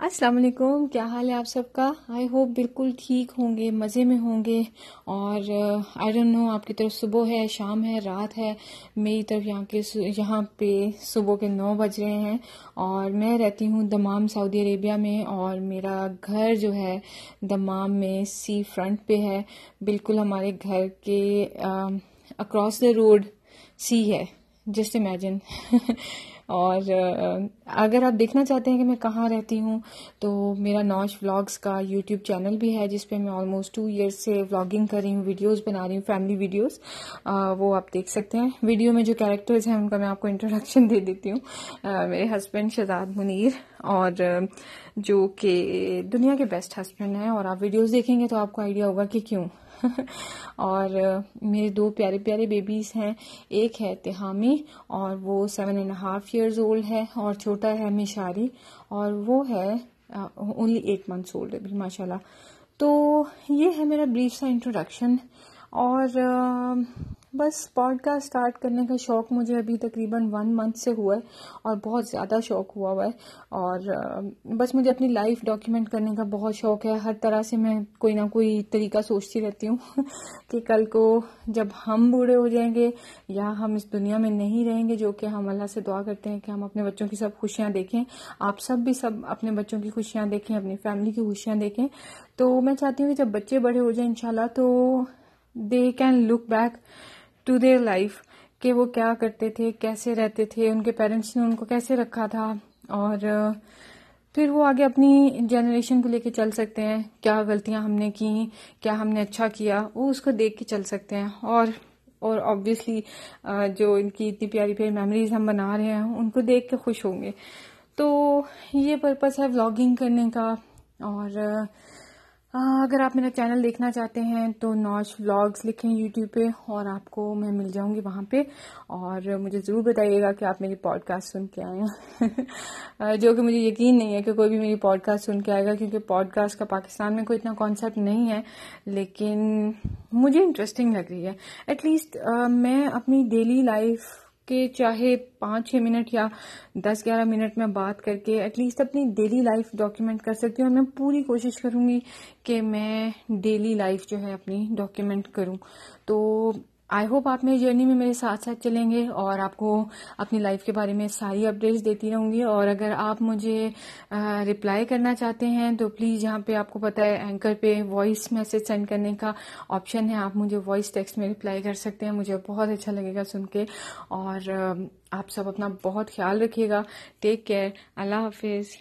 السلام علیکم، کیا حال ہے آپ سب کا؟ آئی ہوپ بالکل ٹھیک ہوں گے، مزے میں ہوں گے، اور آئی ڈونٹ نو آپ کی طرف صبح ہے، شام ہے، رات ہے، میری طرف یہاں کے یہاں پہ صبح کے نو بج رہے ہیں، اور میں رہتی ہوں دمام، سعودی عربیہ میں، اور میرا گھر جو ہے دمام میں سی فرنٹ پہ ہے۔ بالکل ہمارے گھر کے اکراس دا روڈ سی ہے جسٹ امیجن اور اگر آپ دیکھنا چاہتے ہیں کہ میں کہاں رہتی ہوں، تو میرا نوش ولاگس کا یوٹیوب چینل بھی ہے، جس پہ میں آلموسٹ ٹو ایئرس سے ولاگنگ کر رہی ہوں ویڈیوز بنا رہی ہوں فیملی ویڈیوز وہ آپ دیکھ سکتے ہیں۔ ویڈیو میں جو کیریکٹرز ہیں، ان کا میں آپ کو انٹروڈکشن دے دیتی ہوں۔ میرے ہسبینڈ شہزاد منیر، اور، جو کہ دنیا کے بیسٹ ہسبینڈ ہیں، اور آپ ویڈیوز دیکھیں گے تو آپ کو آئیڈیا ہوگا کہ کیوں۔ اور میرے دو پیارے پیارے بیبیز ہیں۔ ایک ہے تہامی اور وہ seven and half years old ہے اور چھوٹا ہے مشاری اور وہ ہے اونلی ایٹ منتھس اولڈ ابھی ماشاء اللہ تو یہ ہے میرا بریف سا انٹروڈکشن اور بس پوڈ کاسٹ اسٹارٹ کرنے کا شوق مجھے ابھی تقریباً ون منتھ سے ہوا ہے اور بہت زیادہ شوق ہوا ہوا ہے اور بس مجھے اپنی لائف ڈاکیومنٹ کرنے کا بہت شوق ہے۔ ہر طرح سے میں کوئی نہ کوئی طریقہ سوچتی رہتی ہوں کہ کل کو جب ہم بوڑھے ہو جائیں گے یا ہم اس دنیا میں نہیں رہیں گے جو کہ ہم اللہ سے دعا کرتے ہیں کہ ہم اپنے بچوں کی سب خوشیاں دیکھیں، آپ سب بھی سب اپنے بچوں کی خوشیاں دیکھیں، اپنی فیملی کی خوشیاں دیکھیں۔ تو میں چاہتی ہوں کہ جب بچے بڑے ہو جائیں انشاءاللہ تو they can look back to their life کہ وہ کیا کرتے تھے، کیسے رہتے تھے، ان کے پیرنٹس نے ان کو کیسے رکھا تھا، اور، پھر وہ آگے اپنی جنریشن کو لے کے چل سکتے ہیں، کیا غلطیاں ہم نے کی، کیا ہم نے اچھا کیا، وہ اس کو دیکھ کے چل سکتے ہیں، اور اور آبویسلی جو ان کی اتنی پیاری پیاری میموریز ہم بنا رہے ہیں، ان کو دیکھ کے خوش ہوں گے۔ تو یہ پرپز ہے ولاگنگ کرنے کا، اور اگر آپ میرا چینل دیکھنا چاہتے ہیں تو نوش ولاگس لکھیں یوٹیوب پہ اور آپ کو میں مل جاؤں گی وہاں پہ اور مجھے ضرور بتائیے گا کہ آپ میری پوڈ کاسٹ سن کے آئے ہیں۔ جو کہ مجھے یقین نہیں ہے کہ کوئی بھی میری پوڈ کاسٹ سن کے آئے گا کیونکہ پوڈ کاسٹ کا پاکستان میں کوئی اتنا کانسیپٹ نہیں ہے، لیکن مجھے انٹرسٹنگ لگ رہی ہے۔ ایٹ لیسٹ میں اپنی ڈیلی لائف کہ چاہے پانچ چھ منٹ یا دس گیارہ منٹ میں بات کر کے ایٹ لیسٹ اپنی ڈیلی لائف ڈاکیومنٹ کر سکتی ہوں اور میں پوری کوشش کروں گی کہ میں ڈیلی لائف جو ہے اپنی ڈاکیومنٹ کروں۔ تو آئی ہوپ آپ میری جرنی میں میرے ساتھ ساتھ چلیں گے اور آپ کو اپنی لائف کے بارے میں ساری اپڈیٹس دیتی رہوں گی اور اگر آپ مجھے رپلائی کرنا چاہتے ہیں تو پلیز یہاں پہ آپ کو پتا ہے اینکر پہ وائس میسج سینڈ کرنے کا آپشن ہے۔ آپ مجھے وائس ٹیکسٹ میں رپلائی کر سکتے ہیں۔ مجھے بہت اچھا لگے گا سن کے اور آپ سب اپنا بہت خیال رکھیے گا۔ ٹیک کیئر اللہ حافظ۔